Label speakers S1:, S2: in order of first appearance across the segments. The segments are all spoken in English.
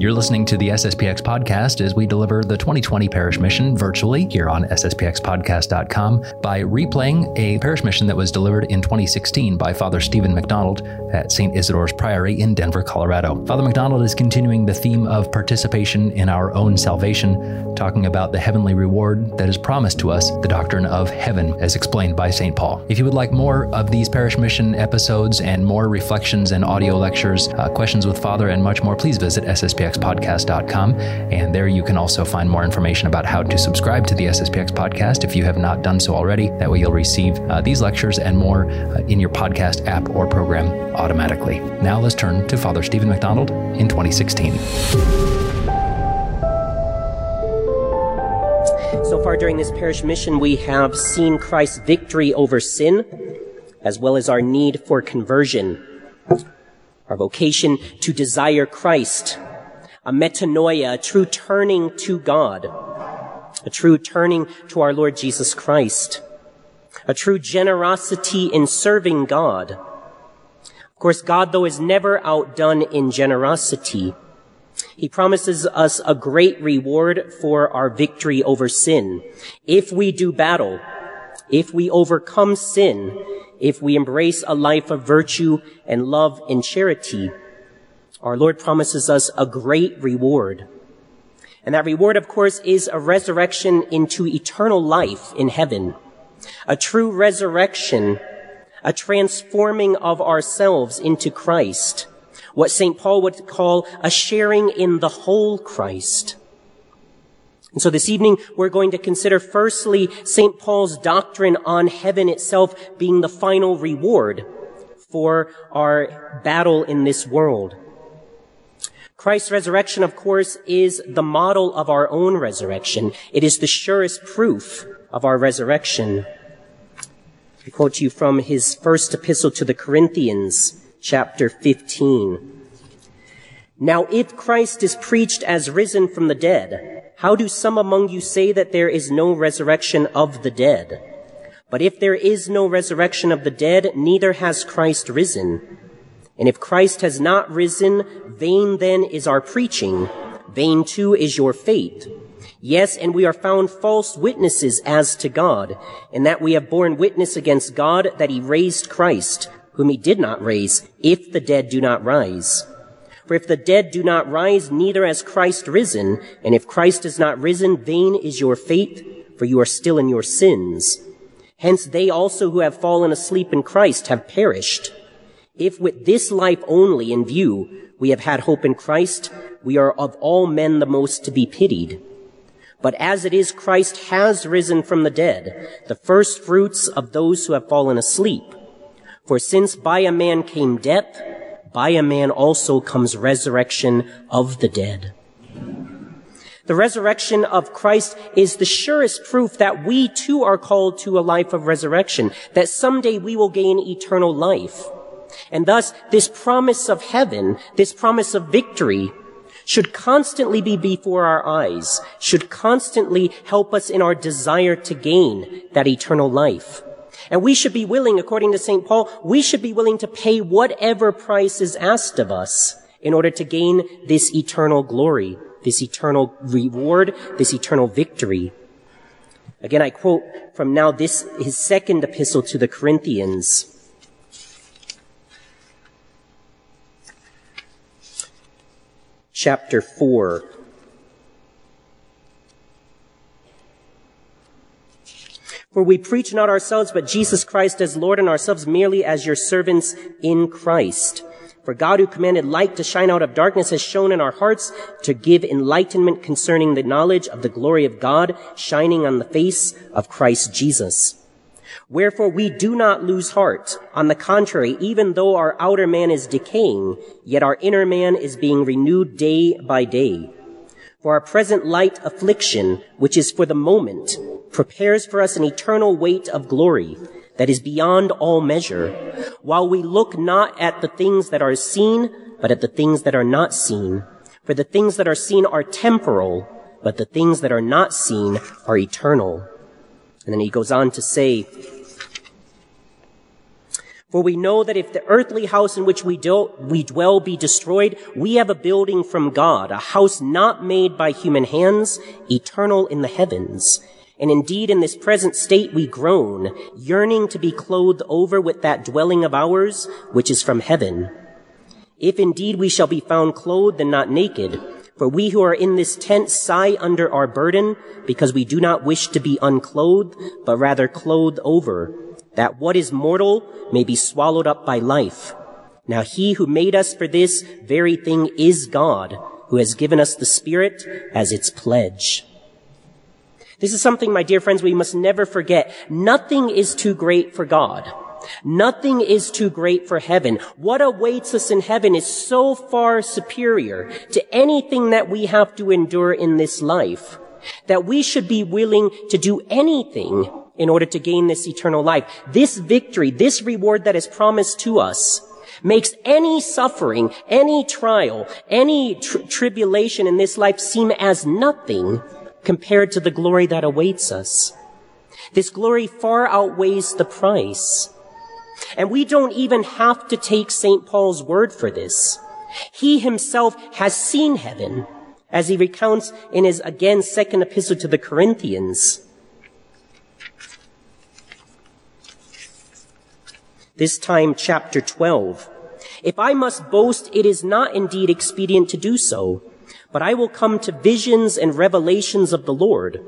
S1: You're listening to the SSPX podcast as we deliver the 2020 parish mission virtually here on SSPXpodcast.com by replaying a parish mission that was delivered in 2016 by Father Stephen McDonald at St. Isidore's Priory in Denver, Colorado. Father McDonald is continuing the theme of participation in our own salvation, talking about the heavenly reward that is promised to us, the doctrine of heaven, as explained by St. Paul. If you would like more of these parish mission episodes and more reflections and audio lectures, uh, questions with Father, and much more, please visit SSPX sspxpodcast.com. And there you can also find more information about how to subscribe to the SSPX podcast if you have not done so already. That way you'll receive uh, these lectures and more uh, in your podcast app or program automatically. Now let's turn to Father Stephen McDonald in 2016.
S2: So far during this parish mission, we have seen Christ's victory over sin, as well as our need for conversion, our vocation to desire Christ, a metanoia, a true turning to God, a true turning to our Lord Jesus Christ, a true generosity in serving God. Of course, God, though, is never outdone in generosity. He promises us a great reward for our victory over sin. If we do battle, if we overcome sin, if we embrace a life of virtue and love and charity, our Lord promises us a great reward. And that reward, of course, is a resurrection into eternal life in heaven. A true resurrection, a transforming of ourselves into Christ. What St. Paul would call a sharing in the whole Christ. And so this evening, we're going to consider firstly St. Paul's doctrine on heaven itself being the final reward for our battle in this world. Christ's resurrection, of course, is the model of our own resurrection. It is the surest proof of our resurrection. I quote you from his first epistle to the Corinthians, chapter 15. Now, if Christ is preached as risen from the dead, how do some among you say that there is no resurrection of the dead? But if there is no resurrection of the dead, neither has Christ risen. And if Christ has not risen, vain then is our preaching, vain too is your faith. Yes, and we are found false witnesses as to God, in that we have borne witness against God that he raised Christ, whom he did not raise, if the dead do not rise. For if the dead do not rise, neither has Christ risen, and if Christ has not risen, vain is your faith, for you are still in your sins. Hence they also who have fallen asleep in Christ have perished. If with this life only in view we have had hope in Christ, we are of all men the most to be pitied. But as it is, Christ has risen from the dead, the first fruits of those who have fallen asleep. For since by a man came death, by a man also comes resurrection of the dead. The resurrection of Christ is the surest proof that we too are called to a life of resurrection, that someday we will gain eternal life. And thus, this promise of heaven, this promise of victory, should constantly be before our eyes, should constantly help us in our desire to gain that eternal life. And we should be willing, according to St. Paul, we should be willing to pay whatever price is asked of us in order to gain this eternal glory, this eternal reward, this eternal victory. Again, I quote from now this, his second epistle to the Corinthians. Chapter 4. For we preach not ourselves, but Jesus Christ as Lord, and ourselves merely as your servants in Christ. For God who commanded light to shine out of darkness has shone in our hearts to give enlightenment concerning the knowledge of the glory of God shining on the face of Christ Jesus. Wherefore we do not lose heart. On the contrary, even though our outer man is decaying, yet our inner man is being renewed day by day. For our present light affliction, which is for the moment, prepares for us an eternal weight of glory that is beyond all measure, while we look not at the things that are seen, but at the things that are not seen. For the things that are seen are temporal, but the things that are not seen are eternal. And then he goes on to say, For we know that if the earthly house in which we, do, we dwell be destroyed, we have a building from God, a house not made by human hands, eternal in the heavens. And indeed, in this present state we groan, yearning to be clothed over with that dwelling of ours, which is from heaven. If indeed we shall be found clothed and not naked, for we who are in this tent sigh under our burden, because we do not wish to be unclothed, but rather clothed over that what is mortal may be swallowed up by life. Now he who made us for this very thing is God, who has given us the Spirit as its pledge. This is something, my dear friends, we must never forget. Nothing is too great for God. Nothing is too great for heaven. What awaits us in heaven is so far superior to anything that we have to endure in this life that we should be willing to do anything in order to gain this eternal life. This victory, this reward that is promised to us makes any suffering, any trial, any tr- tribulation in this life seem as nothing compared to the glory that awaits us. This glory far outweighs the price. And we don't even have to take St. Paul's word for this. He himself has seen heaven, as he recounts in his again second epistle to the Corinthians. This time chapter 12. If I must boast, it is not indeed expedient to do so, but I will come to visions and revelations of the Lord.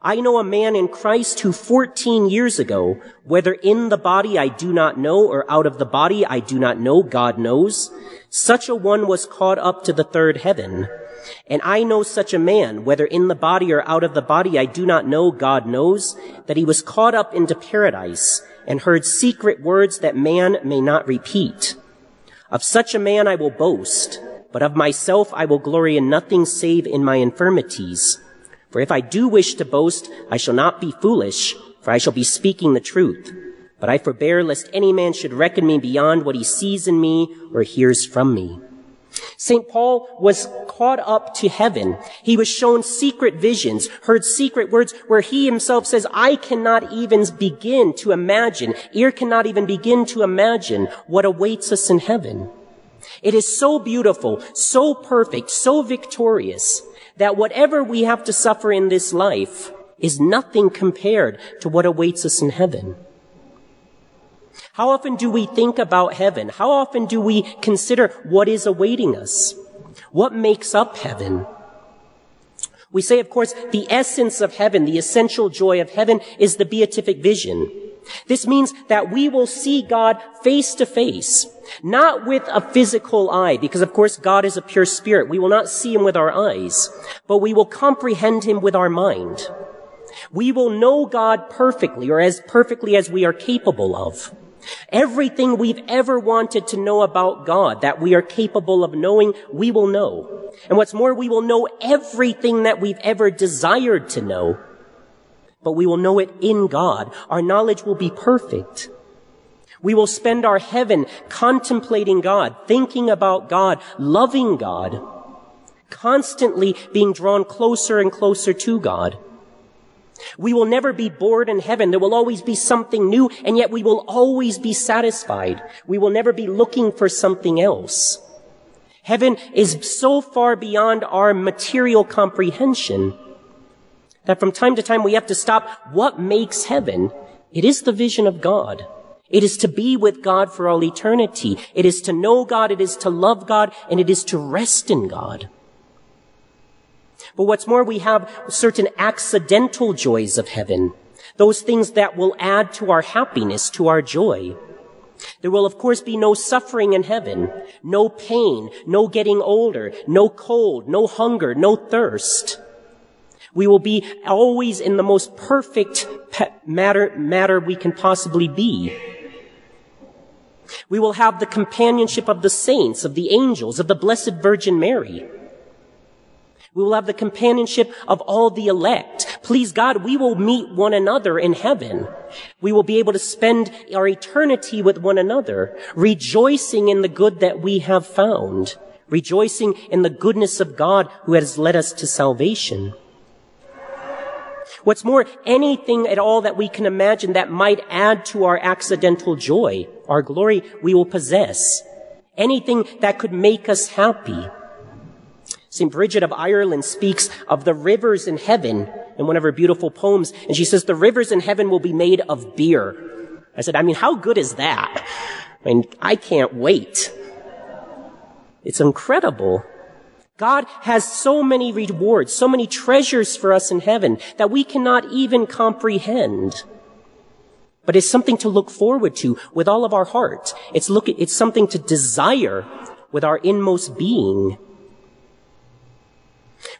S2: I know a man in Christ who 14 years ago, whether in the body I do not know or out of the body I do not know, God knows, such a one was caught up to the third heaven. And I know such a man, whether in the body or out of the body I do not know, God knows, that he was caught up into paradise and heard secret words that man may not repeat. Of such a man I will boast, but of myself I will glory in nothing save in my infirmities. For if I do wish to boast, I shall not be foolish, for I shall be speaking the truth. But I forbear lest any man should reckon me beyond what he sees in me or hears from me. St. Paul was caught up to heaven. He was shown secret visions, heard secret words where he himself says, I cannot even begin to imagine, ear cannot even begin to imagine what awaits us in heaven. It is so beautiful, so perfect, so victorious that whatever we have to suffer in this life is nothing compared to what awaits us in heaven. How often do we think about heaven? How often do we consider what is awaiting us? What makes up heaven? We say, of course, the essence of heaven, the essential joy of heaven is the beatific vision. This means that we will see God face to face, not with a physical eye, because of course God is a pure spirit. We will not see him with our eyes, but we will comprehend him with our mind. We will know God perfectly, or as perfectly as we are capable of. Everything we've ever wanted to know about God that we are capable of knowing, we will know. And what's more, we will know everything that we've ever desired to know. But we will know it in God. Our knowledge will be perfect. We will spend our heaven contemplating God, thinking about God, loving God, constantly being drawn closer and closer to God. We will never be bored in heaven. There will always be something new, and yet we will always be satisfied. We will never be looking for something else. Heaven is so far beyond our material comprehension that from time to time we have to stop. What makes heaven? It is the vision of God. It is to be with God for all eternity. It is to know God. It is to love God and it is to rest in God. But what's more, we have certain accidental joys of heaven. Those things that will add to our happiness, to our joy. There will of course be no suffering in heaven, no pain, no getting older, no cold, no hunger, no thirst. We will be always in the most perfect matter, matter we can possibly be. We will have the companionship of the saints, of the angels, of the Blessed Virgin Mary. We will have the companionship of all the elect. Please God, we will meet one another in heaven. We will be able to spend our eternity with one another, rejoicing in the good that we have found, rejoicing in the goodness of God who has led us to salvation. What's more, anything at all that we can imagine that might add to our accidental joy, our glory, we will possess. Anything that could make us happy. St. Bridget of Ireland speaks of the rivers in heaven in one of her beautiful poems, and she says, the rivers in heaven will be made of beer. I said, I mean, how good is that? I mean, I can't wait. It's incredible. God has so many rewards, so many treasures for us in heaven that we cannot even comprehend. But it's something to look forward to with all of our heart. It's look, it's something to desire with our inmost being.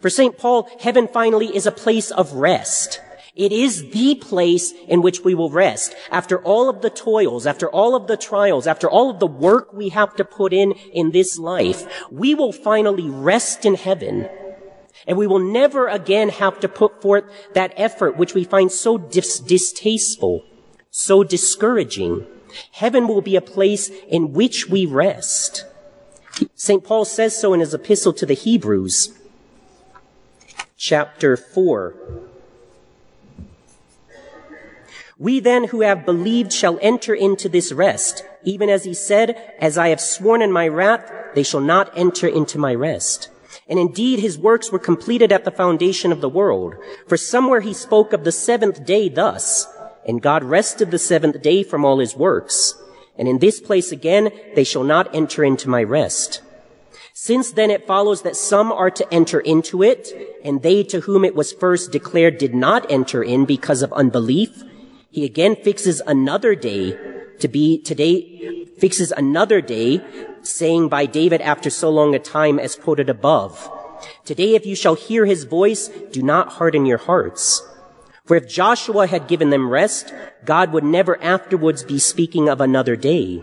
S2: For St. Paul, heaven finally is a place of rest. It is the place in which we will rest. After all of the toils, after all of the trials, after all of the work we have to put in in this life, we will finally rest in heaven. And we will never again have to put forth that effort which we find so dis- distasteful, so discouraging. Heaven will be a place in which we rest. St. Paul says so in his epistle to the Hebrews, chapter 4. We then who have believed shall enter into this rest, even as he said, as I have sworn in my wrath, they shall not enter into my rest. And indeed his works were completed at the foundation of the world. For somewhere he spoke of the seventh day thus, and God rested the seventh day from all his works. And in this place again, they shall not enter into my rest. Since then it follows that some are to enter into it, and they to whom it was first declared did not enter in because of unbelief, he again fixes another day to be today, fixes another day, saying by David after so long a time as quoted above, Today if you shall hear his voice, do not harden your hearts. For if Joshua had given them rest, God would never afterwards be speaking of another day.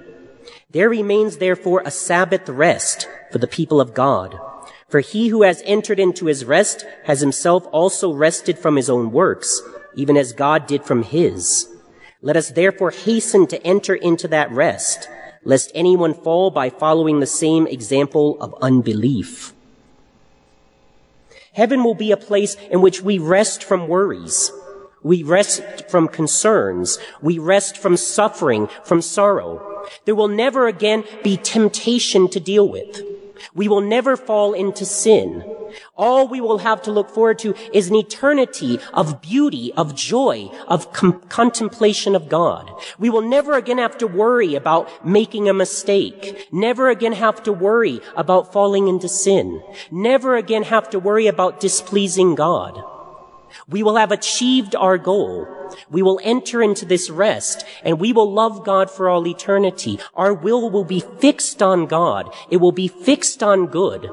S2: There remains therefore a Sabbath rest for the people of God. For he who has entered into his rest has himself also rested from his own works, even as God did from his. Let us therefore hasten to enter into that rest, lest anyone fall by following the same example of unbelief. Heaven will be a place in which we rest from worries. We rest from concerns. We rest from suffering, from sorrow. There will never again be temptation to deal with. We will never fall into sin. All we will have to look forward to is an eternity of beauty, of joy, of com- contemplation of God. We will never again have to worry about making a mistake. Never again have to worry about falling into sin. Never again have to worry about displeasing God. We will have achieved our goal. We will enter into this rest and we will love God for all eternity. Our will will be fixed on God. It will be fixed on good.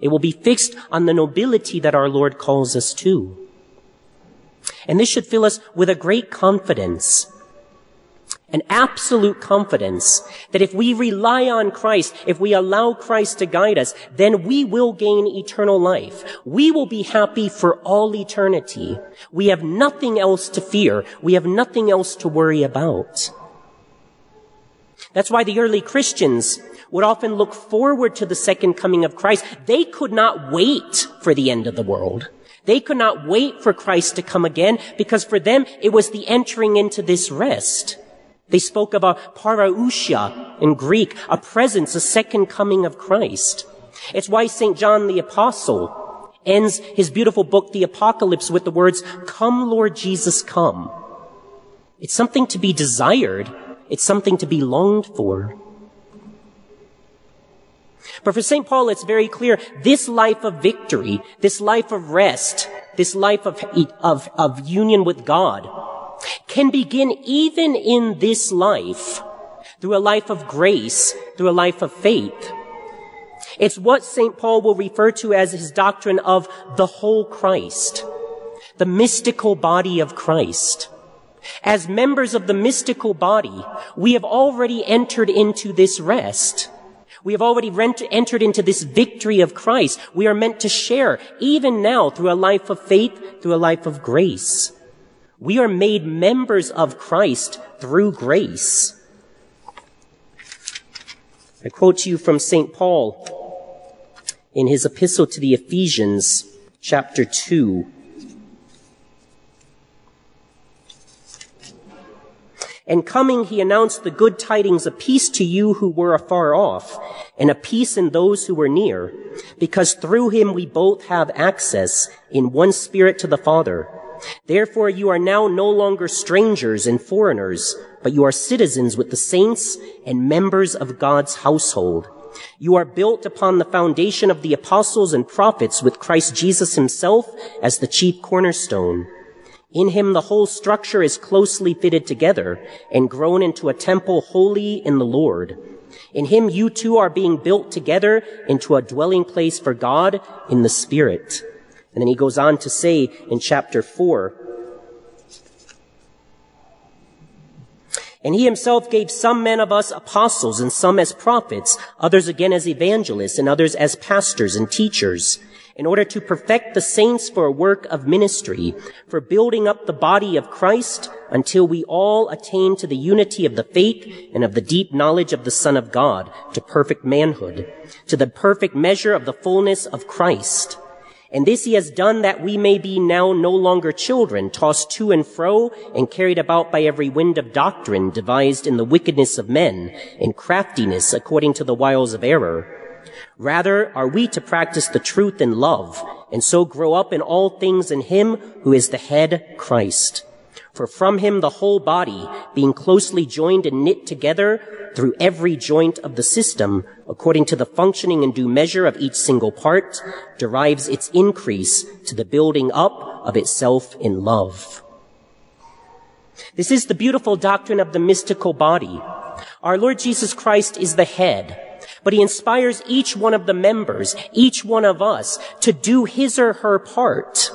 S2: It will be fixed on the nobility that our Lord calls us to. And this should fill us with a great confidence an absolute confidence that if we rely on Christ, if we allow Christ to guide us, then we will gain eternal life. We will be happy for all eternity. We have nothing else to fear. We have nothing else to worry about. That's why the early Christians would often look forward to the second coming of Christ. They could not wait for the end of the world. They could not wait for Christ to come again because for them it was the entering into this rest. They spoke of a parousia in Greek, a presence, a second coming of Christ. It's why St. John the Apostle ends his beautiful book, The Apocalypse, with the words, Come, Lord Jesus, come. It's something to be desired. It's something to be longed for. But for St. Paul, it's very clear, this life of victory, this life of rest, this life of, of, of union with God, can begin even in this life through a life of grace, through a life of faith. It's what St. Paul will refer to as his doctrine of the whole Christ, the mystical body of Christ. As members of the mystical body, we have already entered into this rest. We have already rent- entered into this victory of Christ. We are meant to share, even now, through a life of faith, through a life of grace. We are made members of Christ through grace. I quote to you from St. Paul in his epistle to the Ephesians, chapter 2. And coming, he announced the good tidings of peace to you who were afar off, and a peace in those who were near, because through him we both have access in one spirit to the Father. Therefore you are now no longer strangers and foreigners, but you are citizens with the saints and members of God's household. You are built upon the foundation of the apostles and prophets with Christ Jesus himself as the chief cornerstone. In him the whole structure is closely fitted together and grown into a temple holy in the Lord. In him you too are being built together into a dwelling place for God in the Spirit. And then he goes on to say in chapter 4, And he himself gave some men of us apostles and some as prophets, others again as evangelists and others as pastors and teachers in order to perfect the saints for a work of ministry, for building up the body of Christ until we all attain to the unity of the faith and of the deep knowledge of the Son of God, to perfect manhood, to the perfect measure of the fullness of Christ. And this he has done that we may be now no longer children, tossed to and fro and carried about by every wind of doctrine devised in the wickedness of men, in craftiness according to the wiles of error Rather, are we to practice the truth in love, and so grow up in all things in Him who is the head, Christ. For from Him the whole body, being closely joined and knit together through every joint of the system, according to the functioning and due measure of each single part, derives its increase to the building up of itself in love. This is the beautiful doctrine of the mystical body. Our Lord Jesus Christ is the head, but he inspires each one of the members, each one of us, to do his or her part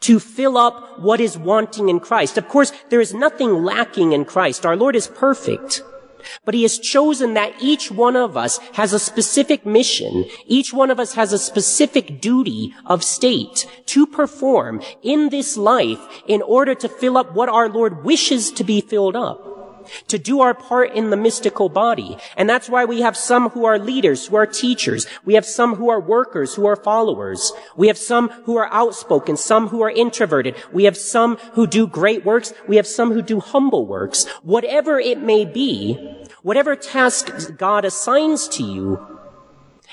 S2: to fill up what is wanting in Christ. Of course, there is nothing lacking in Christ. Our Lord is perfect. But he has chosen that each one of us has a specific mission. Each one of us has a specific duty of state to perform in this life in order to fill up what our Lord wishes to be filled up to do our part in the mystical body. And that's why we have some who are leaders, who are teachers. We have some who are workers, who are followers. We have some who are outspoken, some who are introverted. We have some who do great works. We have some who do humble works. Whatever it may be, whatever task God assigns to you,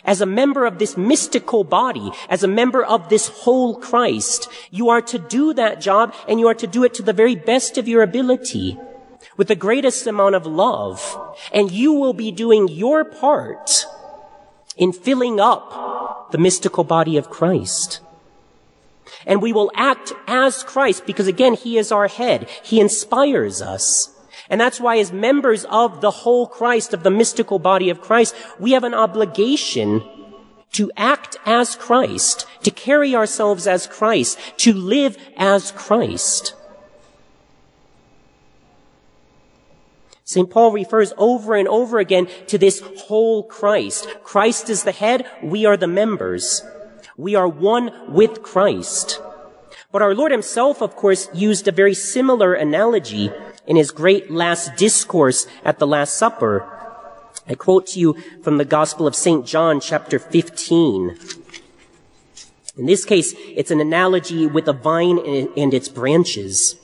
S2: as a member of this mystical body, as a member of this whole Christ, you are to do that job and you are to do it to the very best of your ability with the greatest amount of love, and you will be doing your part in filling up the mystical body of Christ. And we will act as Christ because again, He is our head. He inspires us. And that's why as members of the whole Christ, of the mystical body of Christ, we have an obligation to act as Christ, to carry ourselves as Christ, to live as Christ. St. Paul refers over and over again to this whole Christ. Christ is the head, we are the members. We are one with Christ. But our Lord himself, of course, used a very similar analogy in his great last discourse at the Last Supper. I quote to you from the Gospel of St. John, chapter 15. In this case, it's an analogy with a vine and its branches.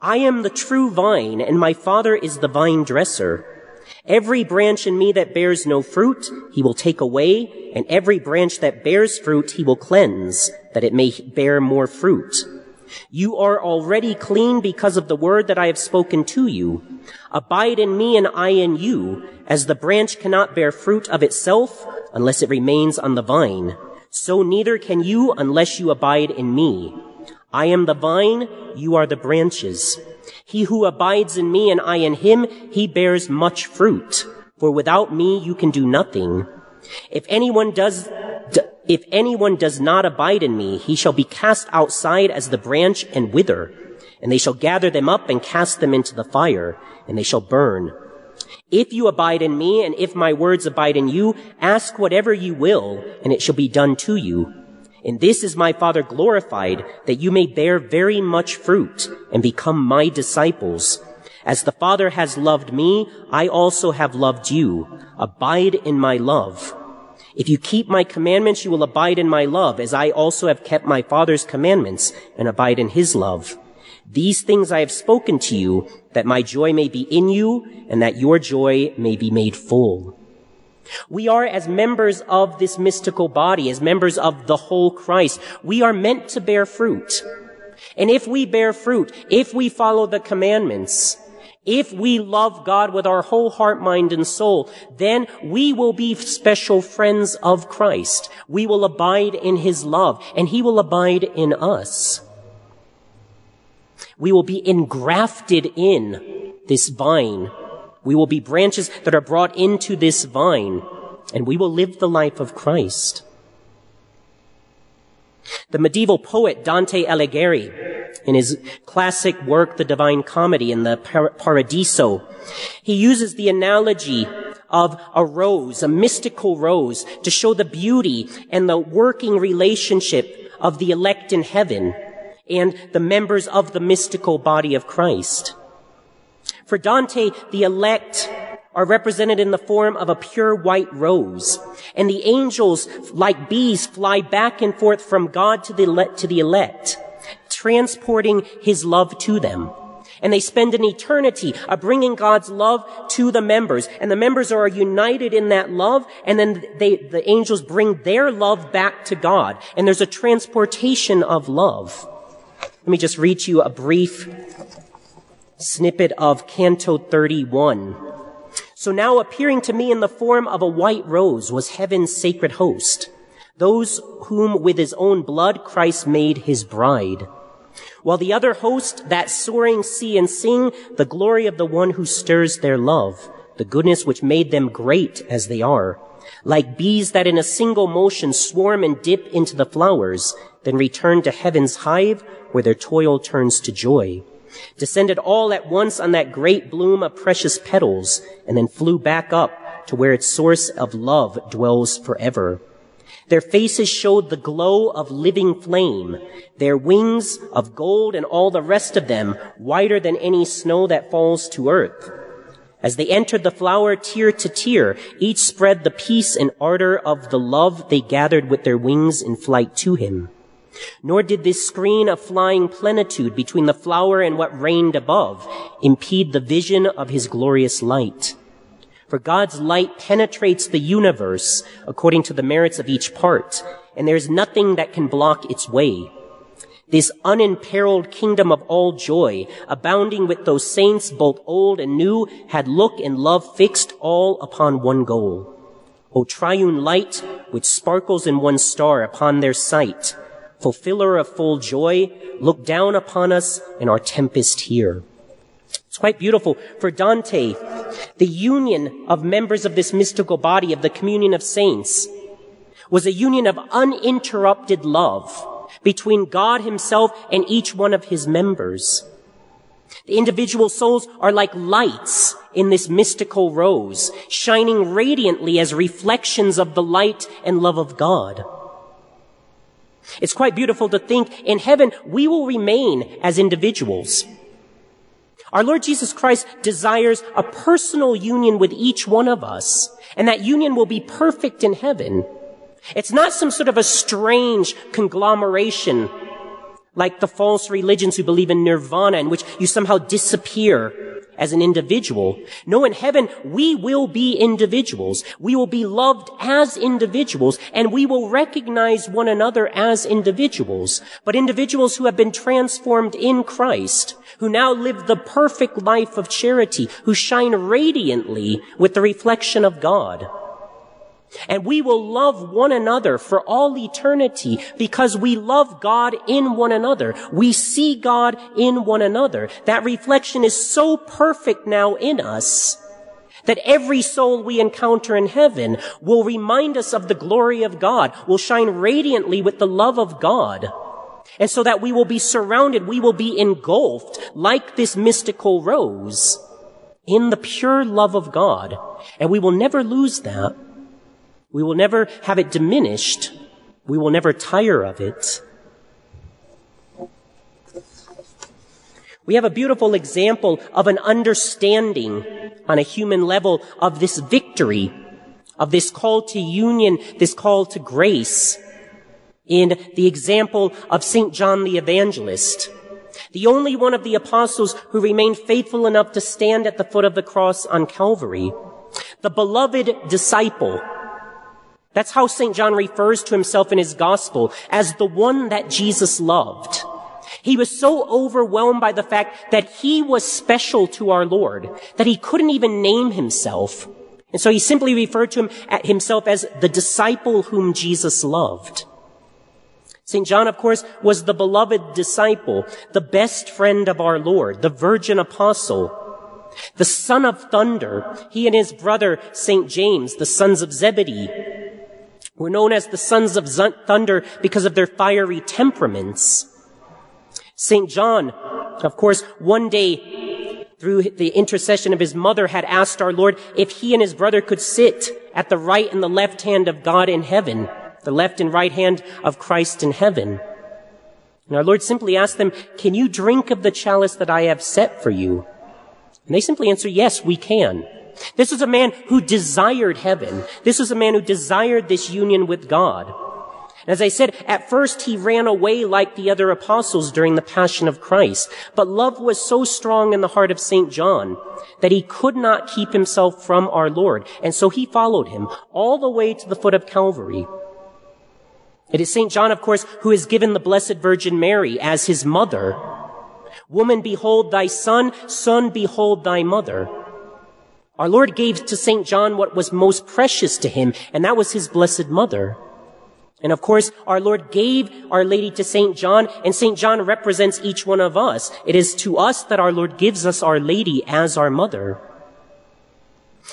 S2: I am the true vine, and my Father is the vine dresser. Every branch in me that bears no fruit, he will take away, and every branch that bears fruit, he will cleanse, that it may bear more fruit. You are already clean because of the word that I have spoken to you. Abide in me and I in you, as the branch cannot bear fruit of itself unless it remains on the vine. So neither can you unless you abide in me. I am the vine, you are the branches. He who abides in me and I in him, he bears much fruit. For without me you can do nothing. If anyone does, if anyone does not abide in me, he shall be cast outside as the branch and wither. And they shall gather them up and cast them into the fire, and they shall burn. If you abide in me, and if my words abide in you, ask whatever you will, and it shall be done to you. In this is my Father glorified, that you may bear very much fruit and become my disciples. As the Father has loved me, I also have loved you. Abide in my love. If you keep my commandments, you will abide in my love, as I also have kept my Father's commandments and abide in his love. These things I have spoken to you, that my joy may be in you, and that your joy may be made full. We are, as members of this mystical body, as members of the whole Christ, we are meant to bear fruit. And if we bear fruit, if we follow the commandments, if we love God with our whole heart, mind, and soul, then we will be special friends of Christ. We will abide in His love, and He will abide in us. We will be engrafted in this vine. We will be branches that are brought into this vine, and we will live the life of Christ. The medieval poet Dante Alighieri, in his classic work, The Divine Comedy, in the Paradiso, he uses the analogy of a rose, a mystical rose, to show the beauty and the working relationship of the elect in heaven and the members of the mystical body of Christ. For Dante, the elect are represented in the form of a pure white rose. And the angels, like bees, fly back and forth from God to the, to the elect, transporting his love to them. And they spend an eternity of bringing God's love to the members. And the members are united in that love. And then they, the angels bring their love back to God. And there's a transportation of love. Let me just read you a brief snippet of Canto 31. So now appearing to me in the form of a white rose was heaven's sacred host, those whom with his own blood Christ made his bride. While the other host, that soaring see and sing the glory of the one who stirs their love, the goodness which made them great as they are, like bees that in a single motion swarm and dip into the flowers, then return to heaven's hive where their toil turns to joy. Descended all at once on that great bloom of precious petals, and then flew back up to where its source of love dwells forever. Their faces showed the glow of living flame, their wings of gold and all the rest of them whiter than any snow that falls to earth. As they entered the flower tier to tier, each spread the peace and ardor of the love they gathered with their wings in flight to him. Nor did this screen of flying plenitude between the flower and what reigned above impede the vision of his glorious light. For God's light penetrates the universe according to the merits of each part, and there is nothing that can block its way. This unimperiled kingdom of all joy, abounding with those saints both old and new, had look and love fixed all upon one goal. O triune light, which sparkles in one star upon their sight, fulfiller of full joy, look down upon us in our tempest here. It's quite beautiful. For Dante, the union of members of this mystical body of the communion of saints was a union of uninterrupted love between God himself and each one of his members. The individual souls are like lights in this mystical rose, shining radiantly as reflections of the light and love of God. It's quite beautiful to think in heaven we will remain as individuals. Our Lord Jesus Christ desires a personal union with each one of us, and that union will be perfect in heaven. It's not some sort of a strange conglomeration like the false religions who believe in nirvana in which you somehow disappear as an individual. No, in heaven, we will be individuals. We will be loved as individuals and we will recognize one another as individuals, but individuals who have been transformed in Christ, who now live the perfect life of charity, who shine radiantly with the reflection of God. And we will love one another for all eternity because we love God in one another. We see God in one another. That reflection is so perfect now in us that every soul we encounter in heaven will remind us of the glory of God, will shine radiantly with the love of God. And so that we will be surrounded, we will be engulfed like this mystical rose in the pure love of God. And we will never lose that. We will never have it diminished. We will never tire of it. We have a beautiful example of an understanding on a human level of this victory, of this call to union, this call to grace in the example of St. John the Evangelist. The only one of the apostles who remained faithful enough to stand at the foot of the cross on Calvary. The beloved disciple. That's how St. John refers to himself in his gospel as the one that Jesus loved. He was so overwhelmed by the fact that he was special to our Lord that he couldn't even name himself. And so he simply referred to him, himself as the disciple whom Jesus loved. St. John, of course, was the beloved disciple, the best friend of our Lord, the virgin apostle, the son of thunder. He and his brother, St. James, the sons of Zebedee, were known as the sons of thunder because of their fiery temperaments. St. John, of course, one day through the intercession of his mother had asked our Lord if he and his brother could sit at the right and the left hand of God in heaven the left and right hand of Christ in heaven. And our Lord simply asked them, can you drink of the chalice that I have set for you? And they simply answer, yes, we can. This was a man who desired heaven. This was a man who desired this union with God. As I said, at first he ran away like the other apostles during the passion of Christ. But love was so strong in the heart of St. John that he could not keep himself from our Lord. And so he followed him all the way to the foot of Calvary. It is St. John, of course, who is given the Blessed Virgin Mary as his mother. Woman, behold thy son. Son, behold thy mother. Our Lord gave to St. John what was most precious to him, and that was his Blessed Mother. And of course, our Lord gave Our Lady to St. John, and St. John represents each one of us. It is to us that our Lord gives us Our Lady as our mother.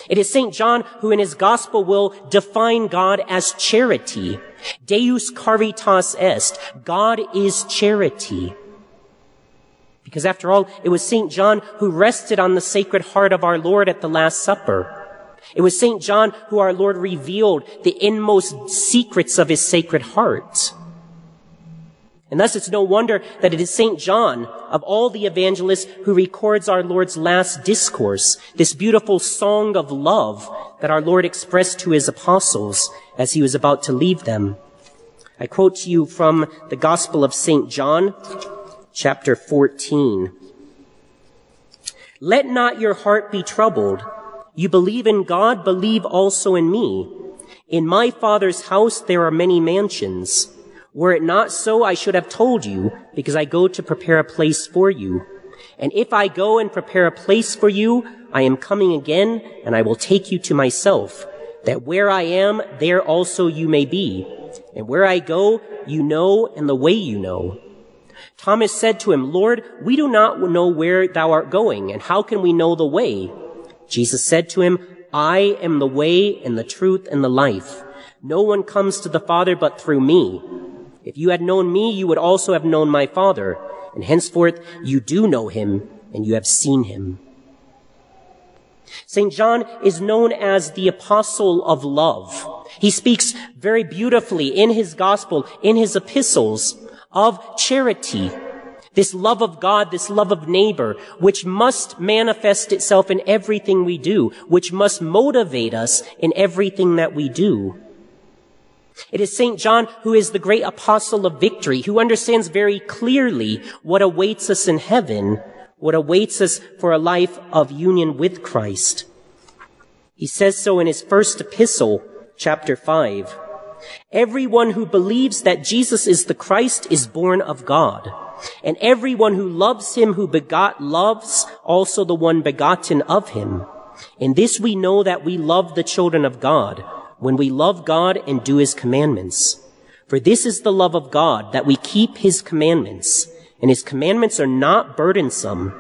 S2: It is St. John who in his gospel will define God as charity. Deus caritas est. God is charity. Because after all, it was St. John who rested on the sacred heart of our Lord at the Last Supper. It was St. John who our Lord revealed the inmost secrets of his sacred heart. And thus it's no wonder that it is St. John of all the evangelists who records our Lord's last discourse, this beautiful song of love that our Lord expressed to his apostles as he was about to leave them. I quote to you from the Gospel of St. John, chapter 14. Let not your heart be troubled. You believe in God, believe also in me. In my Father's house there are many mansions. Were it not so, I should have told you, because I go to prepare a place for you. And if I go and prepare a place for you, I am coming again, and I will take you to myself, that where I am, there also you may be. And where I go, you know, and the way you know. Thomas said to him, Lord, we do not know where thou art going, and how can we know the way? Jesus said to him, I am the way and the truth and the life. No one comes to the Father but through me. If you had known me, you would also have known my Father, and henceforth you do know him, and you have seen him. St. John is known as the apostle of love. He speaks very beautifully in his gospel, in his epistles, of charity. This love of God, this love of neighbor, which must manifest itself in everything we do, which must motivate us in everything that we do. It is St. John who is the great apostle of victory, who understands very clearly what awaits us in heaven, what awaits us for a life of union with Christ. He says so in his first epistle, chapter 5. Everyone who believes that Jesus is the Christ is born of God. And everyone who loves him who begot loves also the one begotten of him. In this we know that we love the children of God when we love God and do his commandments. For this is the love of God, that we keep his commandments, and his commandments are not burdensome,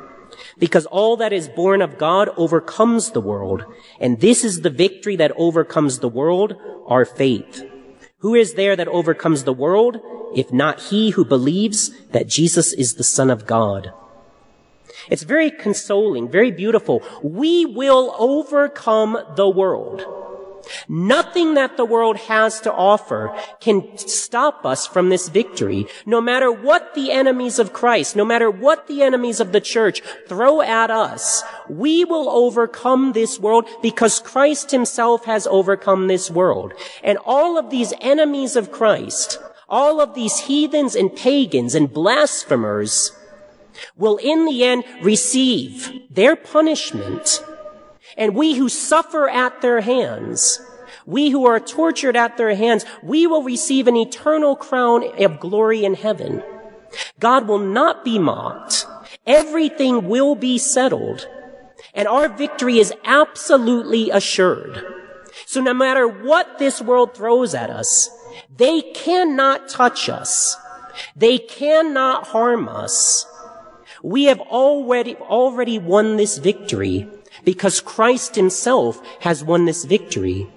S2: because all that is born of God overcomes the world, and this is the victory that overcomes the world, our faith. Who is there that overcomes the world, if not he who believes that Jesus is the Son of God? It's very consoling, very beautiful. We will overcome the world. Nothing that the world has to offer can stop us from this victory. No matter what the enemies of Christ, no matter what the enemies of the church throw at us, we will overcome this world because Christ himself has overcome this world. And all of these enemies of Christ, all of these heathens and pagans and blasphemers, will in the end receive their punishment. And we who suffer at their hands, we who are tortured at their hands, we will receive an eternal crown of glory in heaven. God will not be mocked. Everything will be settled. And our victory is absolutely assured. So no matter what this world throws at us, they cannot touch us. They cannot harm us. We have already, already won this victory because Christ himself has won this victory.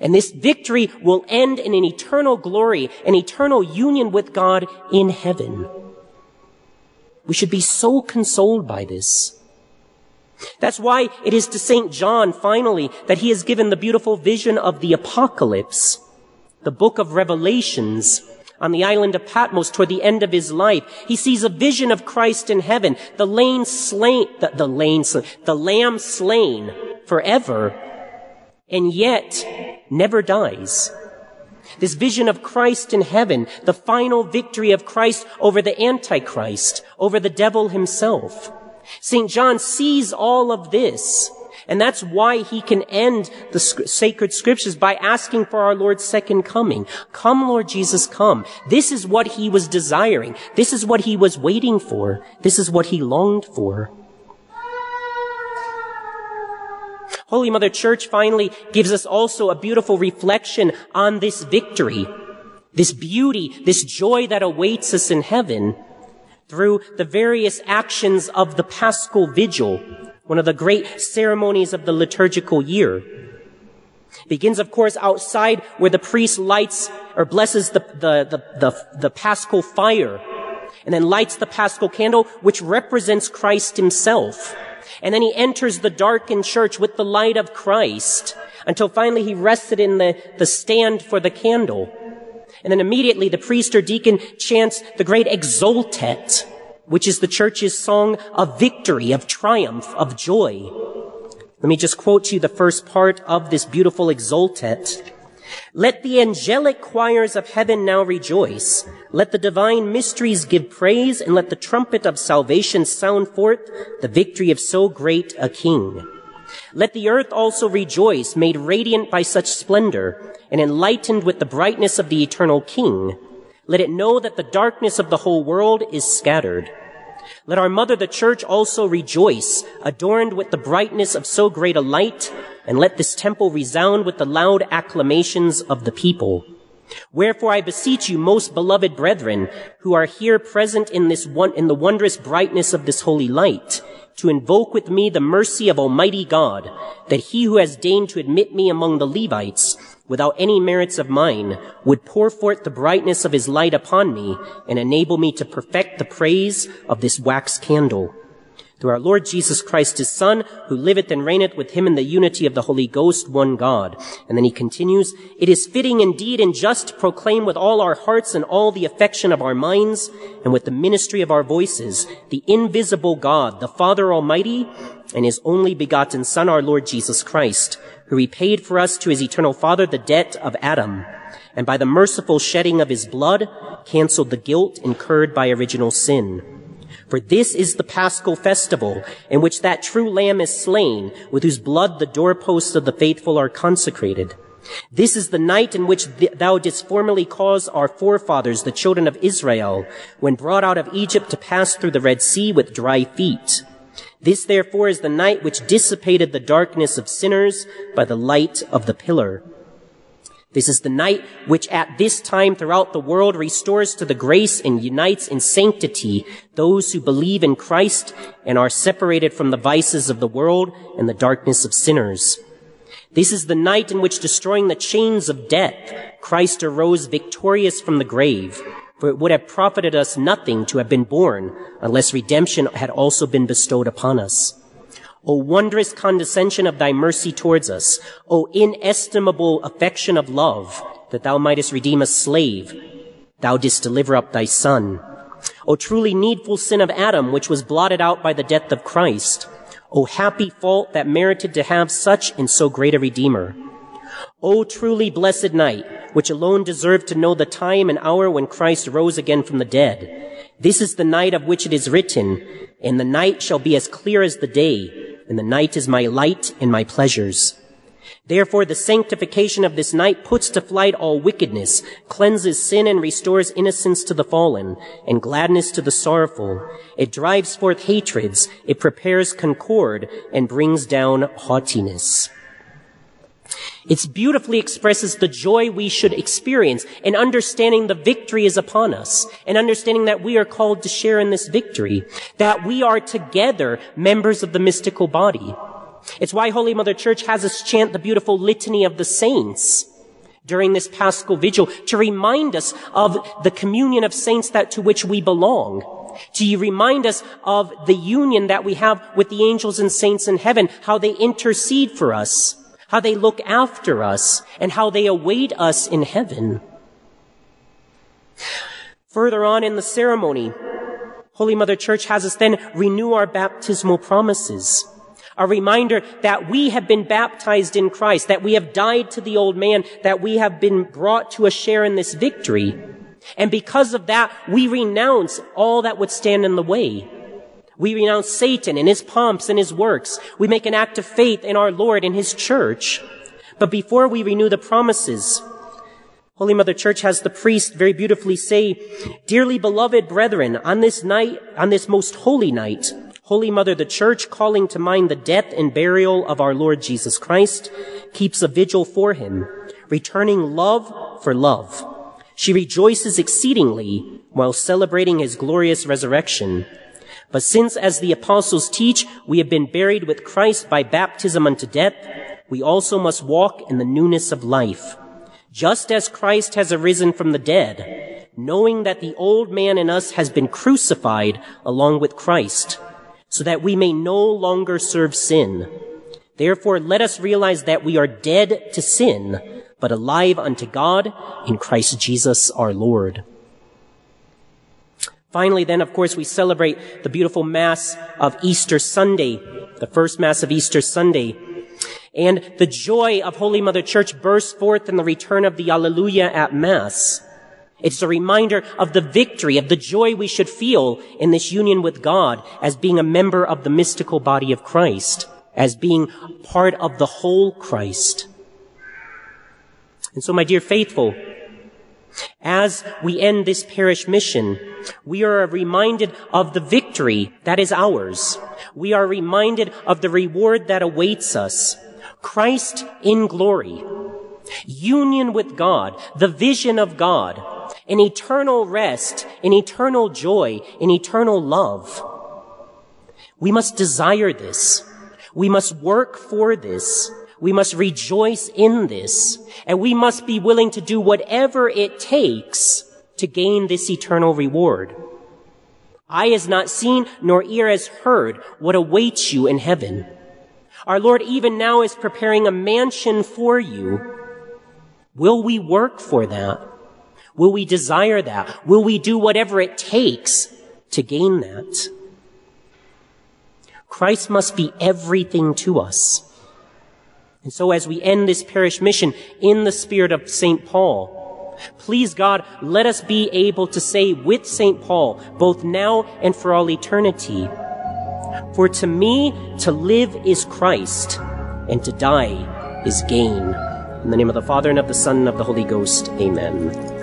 S2: And this victory will end in an eternal glory, an eternal union with God in heaven. We should be so consoled by this. That's why it is to St. John, finally, that he has given the beautiful vision of the apocalypse, the book of Revelations, on the island of Patmos toward the end of his life. He sees a vision of Christ in heaven, the slain, the, the, the lamb slain forever, and yet never dies. This vision of Christ in heaven, the final victory of Christ over the Antichrist, over the devil himself. St. John sees all of this. And that's why he can end the sacred scriptures by asking for our Lord's second coming. Come, Lord Jesus, come. This is what he was desiring. This is what he was waiting for. This is what he longed for. Holy Mother Church finally gives us also a beautiful reflection on this victory, this beauty, this joy that awaits us in heaven through the various actions of the Paschal Vigil, one of the great ceremonies of the liturgical year. Begins, of course, outside where the priest lights or blesses the, the, the, the, the Paschal fire and then lights the Paschal candle, which represents Christ himself. And then he enters the darkened church with the light of Christ until finally he rested in the, the stand for the candle. And then immediately the priest or deacon chants the great exultet, which is the church's song of victory, of triumph, of joy. Let me just quote you the first part of this beautiful exultet. Let the angelic choirs of heaven now rejoice. Let the divine mysteries give praise and let the trumpet of salvation sound forth the victory of so great a king. Let the earth also rejoice, made radiant by such splendor and enlightened with the brightness of the eternal king. Let it know that the darkness of the whole world is scattered. Let our mother, the church, also rejoice, adorned with the brightness of so great a light, and let this temple resound with the loud acclamations of the people. Wherefore I beseech you, most beloved brethren, who are here present in this one, in the wondrous brightness of this holy light, to invoke with me the mercy of Almighty God, that he who has deigned to admit me among the Levites, without any merits of mine, would pour forth the brightness of his light upon me, and enable me to perfect the praise of this wax candle through our Lord Jesus Christ, his Son, who liveth and reigneth with him in the unity of the Holy Ghost, one God. And then he continues, It is fitting indeed and just to proclaim with all our hearts and all the affection of our minds, and with the ministry of our voices, the invisible God, the Father Almighty, and his only begotten Son, our Lord Jesus Christ, who repaid for us to his eternal Father the debt of Adam, and by the merciful shedding of his blood, canceled the guilt incurred by original sin for this is the paschal festival in which that true lamb is slain, with whose blood the doorposts of the faithful are consecrated. This is the night in which thou didst formerly cause our forefathers, the children of Israel, when brought out of Egypt to pass through the Red Sea with dry feet. This therefore is the night which dissipated the darkness of sinners by the light of the pillar. This is the night which at this time throughout the world restores to the grace and unites in sanctity those who believe in Christ and are separated from the vices of the world and the darkness of sinners. This is the night in which destroying the chains of death, Christ arose victorious from the grave. For it would have profited us nothing to have been born unless redemption had also been bestowed upon us. O wondrous condescension of thy mercy towards us, O inestimable affection of love, that thou mightest redeem a slave, thou didst deliver up thy son. O truly needful sin of Adam, which was blotted out by the death of Christ. O happy fault that merited to have such and so great a Redeemer. O truly blessed night, which alone deserved to know the time and hour when Christ rose again from the dead. This is the night of which it is written, and the night shall be as clear as the day, and the night is my light and my pleasures. Therefore, the sanctification of this night puts to flight all wickedness, cleanses sin and restores innocence to the fallen, and gladness to the sorrowful. It drives forth hatreds, it prepares concord, and brings down haughtiness. It beautifully expresses the joy we should experience in understanding the victory is upon us and understanding that we are called to share in this victory, that we are together members of the mystical body. It's why Holy Mother Church has us chant the beautiful litany of the saints during this Paschal Vigil to remind us of the communion of saints that to which we belong. To remind us of the union that we have with the angels and saints in heaven, how they intercede for us, how they look after us, and how they await us in heaven. Further on in the ceremony, Holy Mother Church has us then renew our baptismal promises a reminder that we have been baptized in Christ, that we have died to the old man, that we have been brought to a share in this victory. And because of that, we renounce all that would stand in the way. We renounce Satan and his pomps and his works. We make an act of faith in our Lord and his church. But before we renew the promises, Holy Mother Church has the priest very beautifully say, Dearly beloved brethren, on this night, on this most holy night, Holy Mother, the Church, calling to mind the death and burial of our Lord Jesus Christ, keeps a vigil for him, returning love for love. She rejoices exceedingly while celebrating his glorious resurrection. But since, as the apostles teach, we have been buried with Christ by baptism unto death, we also must walk in the newness of life. Just as Christ has arisen from the dead, knowing that the old man in us has been crucified along with Christ, so that we may no longer serve sin. Therefore, let us realize that we are dead to sin, but alive unto God in Christ Jesus our Lord. Finally, then, of course, we celebrate the beautiful Mass of Easter Sunday, the first Mass of Easter Sunday. And the joy of Holy Mother Church bursts forth in the return of the Alleluia at Mass. It's a reminder of the victory, of the joy we should feel in this union with God as being a member of the mystical body of Christ, as being part of the whole Christ. And so, my dear faithful, as we end this parish mission, we are reminded of the victory that is ours. We are reminded of the reward that awaits us. Christ in glory. Union with God, the vision of God, an eternal rest, an eternal joy, an eternal love. We must desire this. We must work for this. We must rejoice in this. And we must be willing to do whatever it takes to gain this eternal reward. Eye has not seen, nor ear has heard what awaits you in heaven. Our Lord even now is preparing a mansion for you. Will we work for that? Will we desire that? Will we do whatever it takes to gain that? Christ must be everything to us. And so as we end this parish mission in the spirit of St. Paul, please God, let us be able to say with St. Paul, both now and for all eternity, for to me to live is Christ and to die is gain. In the name of the Father and of the Son and of the Holy Ghost, amen.